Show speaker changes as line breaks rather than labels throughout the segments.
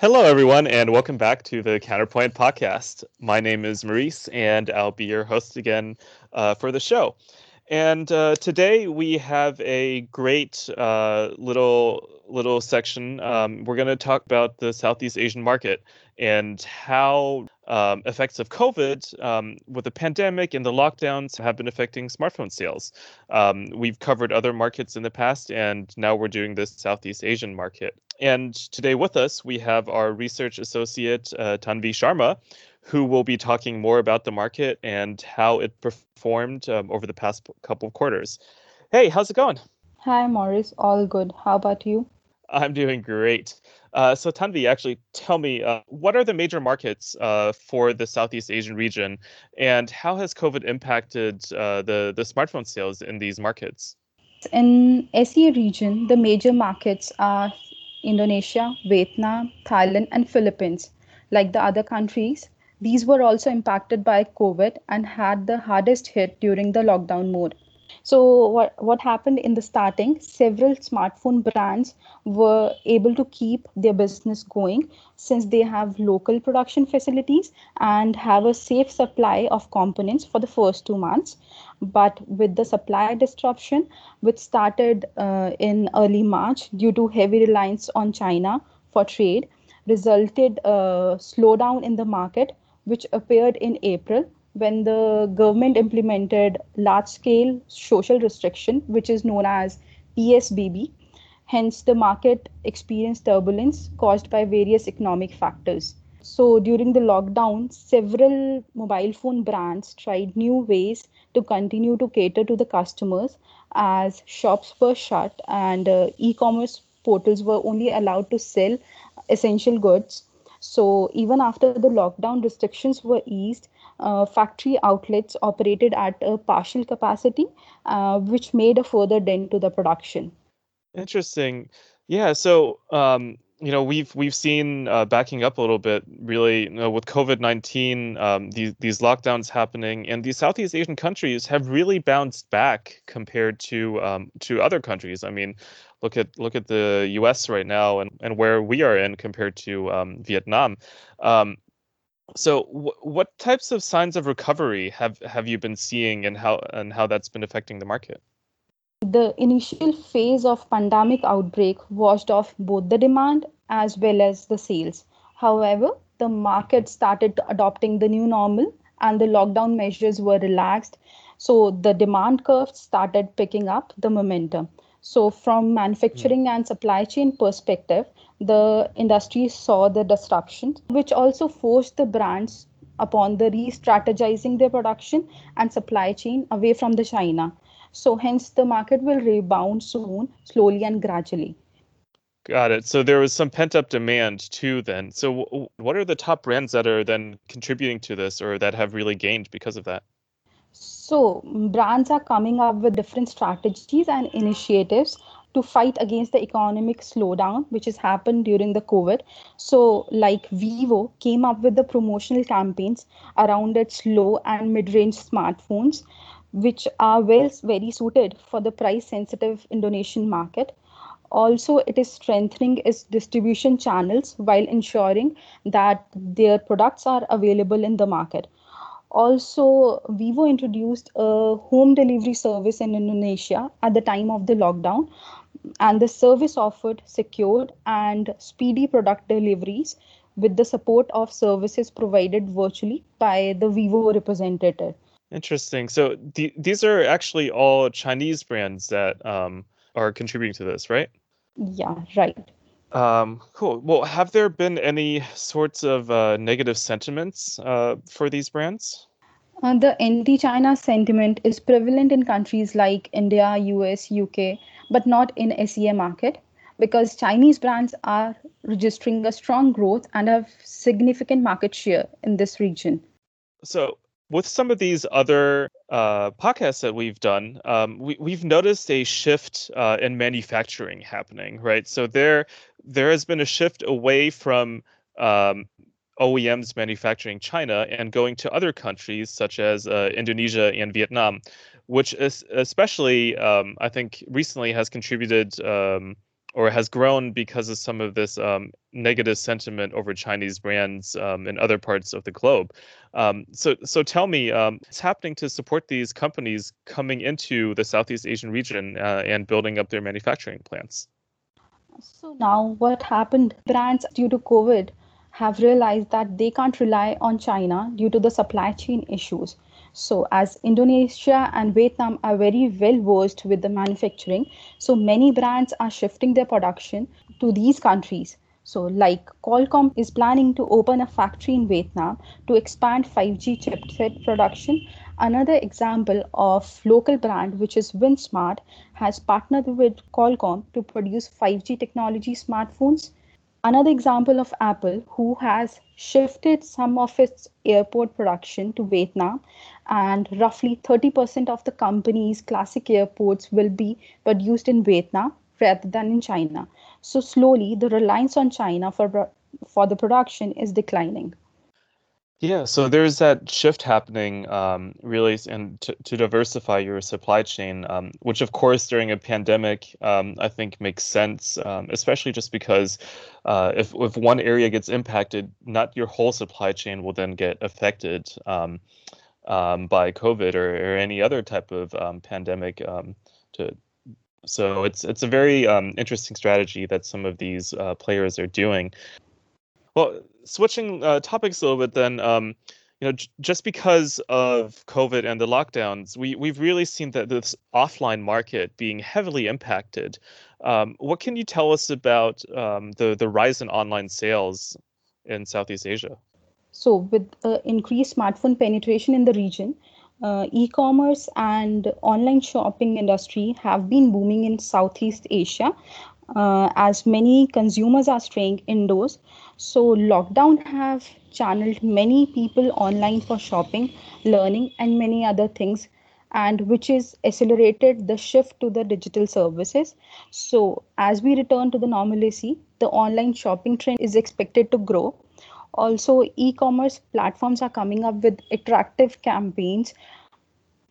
Hello, everyone, and welcome back to the Counterpoint podcast. My name is Maurice, and I'll be your host again uh, for the show. And uh, today we have a great uh, little little section. Um, we're going to talk about the Southeast Asian market and how um, effects of COVID um, with the pandemic and the lockdowns have been affecting smartphone sales. Um, we've covered other markets in the past, and now we're doing this Southeast Asian market. And today with us, we have our research associate, uh, Tanvi Sharma, who will be talking more about the market and how it performed um, over the past couple of quarters. Hey, how's it going?
Hi, Maurice. All good. How about you?
I'm doing great. Uh, so, Tanvi, actually, tell me uh, what are the major markets uh, for the Southeast Asian region, and how has COVID impacted uh, the the smartphone sales in these markets?
In SEA region, the major markets are Indonesia, Vietnam, Thailand, and Philippines. Like the other countries, these were also impacted by COVID and had the hardest hit during the lockdown mode. So what what happened in the starting? Several smartphone brands were able to keep their business going since they have local production facilities and have a safe supply of components for the first two months. But with the supply disruption, which started uh, in early March due to heavy reliance on China for trade, resulted a slowdown in the market, which appeared in April when the government implemented large scale social restriction, which is known as PSBB. Hence, the market experienced turbulence caused by various economic factors. So, during the lockdown, several mobile phone brands tried new ways to continue to cater to the customers as shops were shut and uh, e commerce portals were only allowed to sell essential goods. So, even after the lockdown restrictions were eased, uh, factory outlets operated at a partial capacity, uh, which made a further dent to the production.
Interesting. Yeah. So, um, you know, we've we've seen uh, backing up a little bit, really, you know, with COVID nineteen, um, these these lockdowns happening, and these Southeast Asian countries have really bounced back compared to um, to other countries. I mean, look at look at the U.S. right now, and and where we are in compared to um, Vietnam. Um, so, w- what types of signs of recovery have have you been seeing, and how and how that's been affecting the market?
The initial phase of pandemic outbreak washed off both the demand as well as the sales. However, the market started adopting the new normal, and the lockdown measures were relaxed. So the demand curve started picking up the momentum. So, from manufacturing hmm. and supply chain perspective, the industry saw the disruption, which also forced the brands upon the re-strategizing their production and supply chain away from the China. So hence the market will rebound soon, slowly and gradually.
Got it. So there was some pent up demand too then. So w- what are the top brands that are then contributing to this or that have really gained because of that?
So brands are coming up with different strategies and initiatives to fight against the economic slowdown which has happened during the covid. So like vivo came up with the promotional campaigns around its low and mid-range smartphones which are well very suited for the price sensitive indonesian market. Also it is strengthening its distribution channels while ensuring that their products are available in the market also vivo introduced a home delivery service in indonesia at the time of the lockdown and the service offered secured and speedy product deliveries with the support of services provided virtually by the Vivo representative.
Interesting. So th- these are actually all Chinese brands that um, are contributing to this, right?
Yeah, right.
Um, cool. Well, have there been any sorts of uh, negative sentiments uh, for these brands?
Uh, the anti-China sentiment is prevalent in countries like India, US, UK, but not in SEA market because Chinese brands are registering a strong growth and have significant market share in this region.
So, with some of these other uh, podcasts that we've done, um, we, we've noticed a shift uh, in manufacturing happening, right? So there, there has been a shift away from um, OEMs manufacturing China and going to other countries such as uh, Indonesia and Vietnam, which is especially um, I think recently has contributed um, or has grown because of some of this um, negative sentiment over Chinese brands um, in other parts of the globe. Um, so, so tell me, um, what's happening to support these companies coming into the Southeast Asian region uh, and building up their manufacturing plants?
So now, what happened? Brands due to COVID have realized that they can't rely on China due to the supply chain issues. So, as Indonesia and Vietnam are very well versed with the manufacturing, so many brands are shifting their production to these countries. So, like Qualcomm is planning to open a factory in Vietnam to expand 5G chipset production. Another example of local brand, which is VinSmart, has partnered with Qualcomm to produce 5G technology smartphones. Another example of Apple, who has shifted some of its AirPod production to Vietnam, and roughly 30% of the company's classic AirPods will be produced in Vietnam rather than in China. So slowly, the reliance on China for for the production is declining.
Yeah, so there's that shift happening, um, really, and to, to diversify your supply chain, um, which of course during a pandemic, um, I think makes sense, um, especially just because uh, if if one area gets impacted, not your whole supply chain will then get affected um, um, by COVID or, or any other type of pandemic. to so it's it's a very interesting strategy that some of these uh, players are doing. Well, switching uh, topics a little bit, then, um, you know, j- just because of COVID and the lockdowns, we we've really seen that this offline market being heavily impacted. Um, what can you tell us about um, the the rise in online sales in Southeast Asia?
So, with uh, increased smartphone penetration in the region, uh, e-commerce and online shopping industry have been booming in Southeast Asia uh, as many consumers are staying indoors. So lockdown have channeled many people online for shopping learning and many other things and which is accelerated the shift to the digital services. So as we return to the normalcy the online shopping trend is expected to grow. Also e-commerce platforms are coming up with attractive campaigns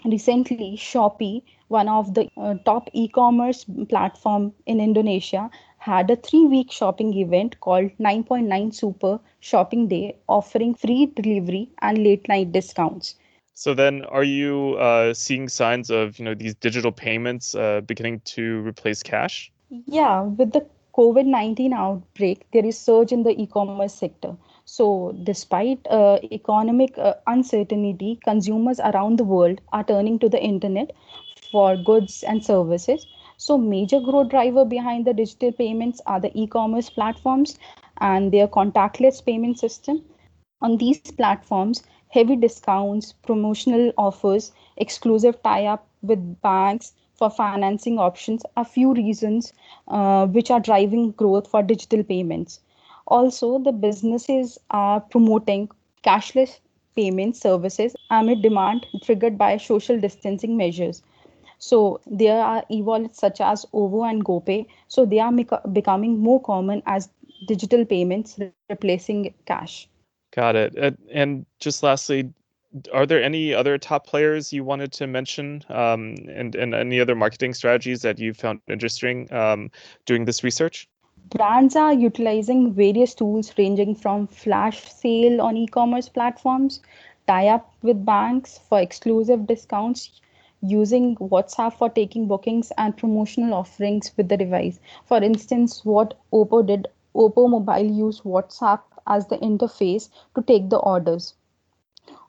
recently shopee one of the uh, top e-commerce platform in Indonesia, had a three-week shopping event called 9.9 Super Shopping Day, offering free delivery and late-night discounts.
So then, are you uh, seeing signs of you know these digital payments uh, beginning to replace cash?
Yeah, with the COVID 19 outbreak, there is surge in the e commerce sector. So, despite uh, economic uh, uncertainty, consumers around the world are turning to the internet for goods and services. So, major growth driver behind the digital payments are the e-commerce platforms and their contactless payment system. On these platforms, heavy discounts, promotional offers, exclusive tie-up with banks for financing options are few reasons uh, which are driving growth for digital payments. Also, the businesses are promoting cashless payment services amid demand triggered by social distancing measures. So there are e-wallets such as OVO and GoPay. So they are becoming more common as digital payments replacing cash.
Got it. And just lastly, are there any other top players you wanted to mention um, and, and any other marketing strategies that you found interesting um, doing this research?
Brands are utilizing various tools ranging from flash sale on e commerce platforms, tie up with banks for exclusive discounts, using WhatsApp for taking bookings and promotional offerings with the device. For instance, what Oppo did, Oppo Mobile used WhatsApp as the interface to take the orders.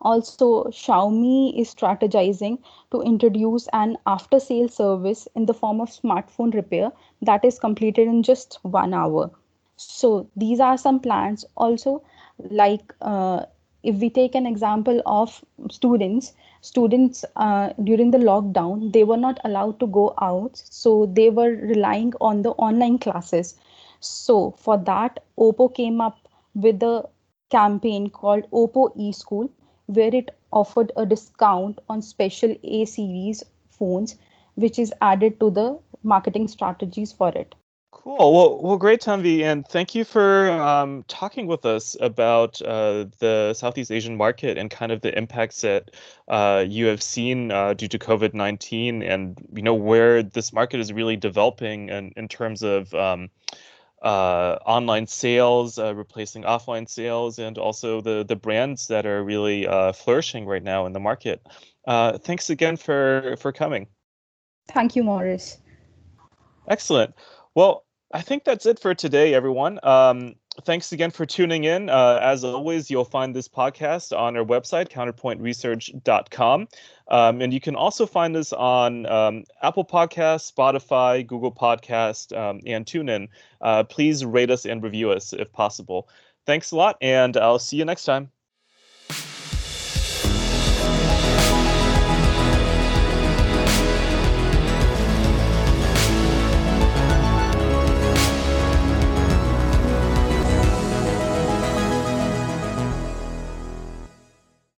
Also, Xiaomi is strategizing to introduce an after sale service in the form of smartphone repair that is completed in just one hour. So, these are some plans. Also, like uh, if we take an example of students, students uh, during the lockdown they were not allowed to go out so they were relying on the online classes so for that oppo came up with a campaign called oppo e-school where it offered a discount on special a series phones which is added to the marketing strategies for it
Cool. Well, well, great, Tanvi, and thank you for um, talking with us about uh, the Southeast Asian market and kind of the impacts that uh, you have seen uh, due to COVID nineteen, and you know where this market is really developing, and in terms of um, uh, online sales uh, replacing offline sales, and also the the brands that are really uh, flourishing right now in the market. thanks again for for coming.
Thank you, Maurice.
Excellent. Well, I think that's it for today, everyone. Um, thanks again for tuning in. Uh, as always, you'll find this podcast on our website, counterpointresearch.com. Um, and you can also find us on um, Apple Podcasts, Spotify, Google Podcast, um, and TuneIn. Uh, please rate us and review us if possible. Thanks a lot, and I'll see you next time.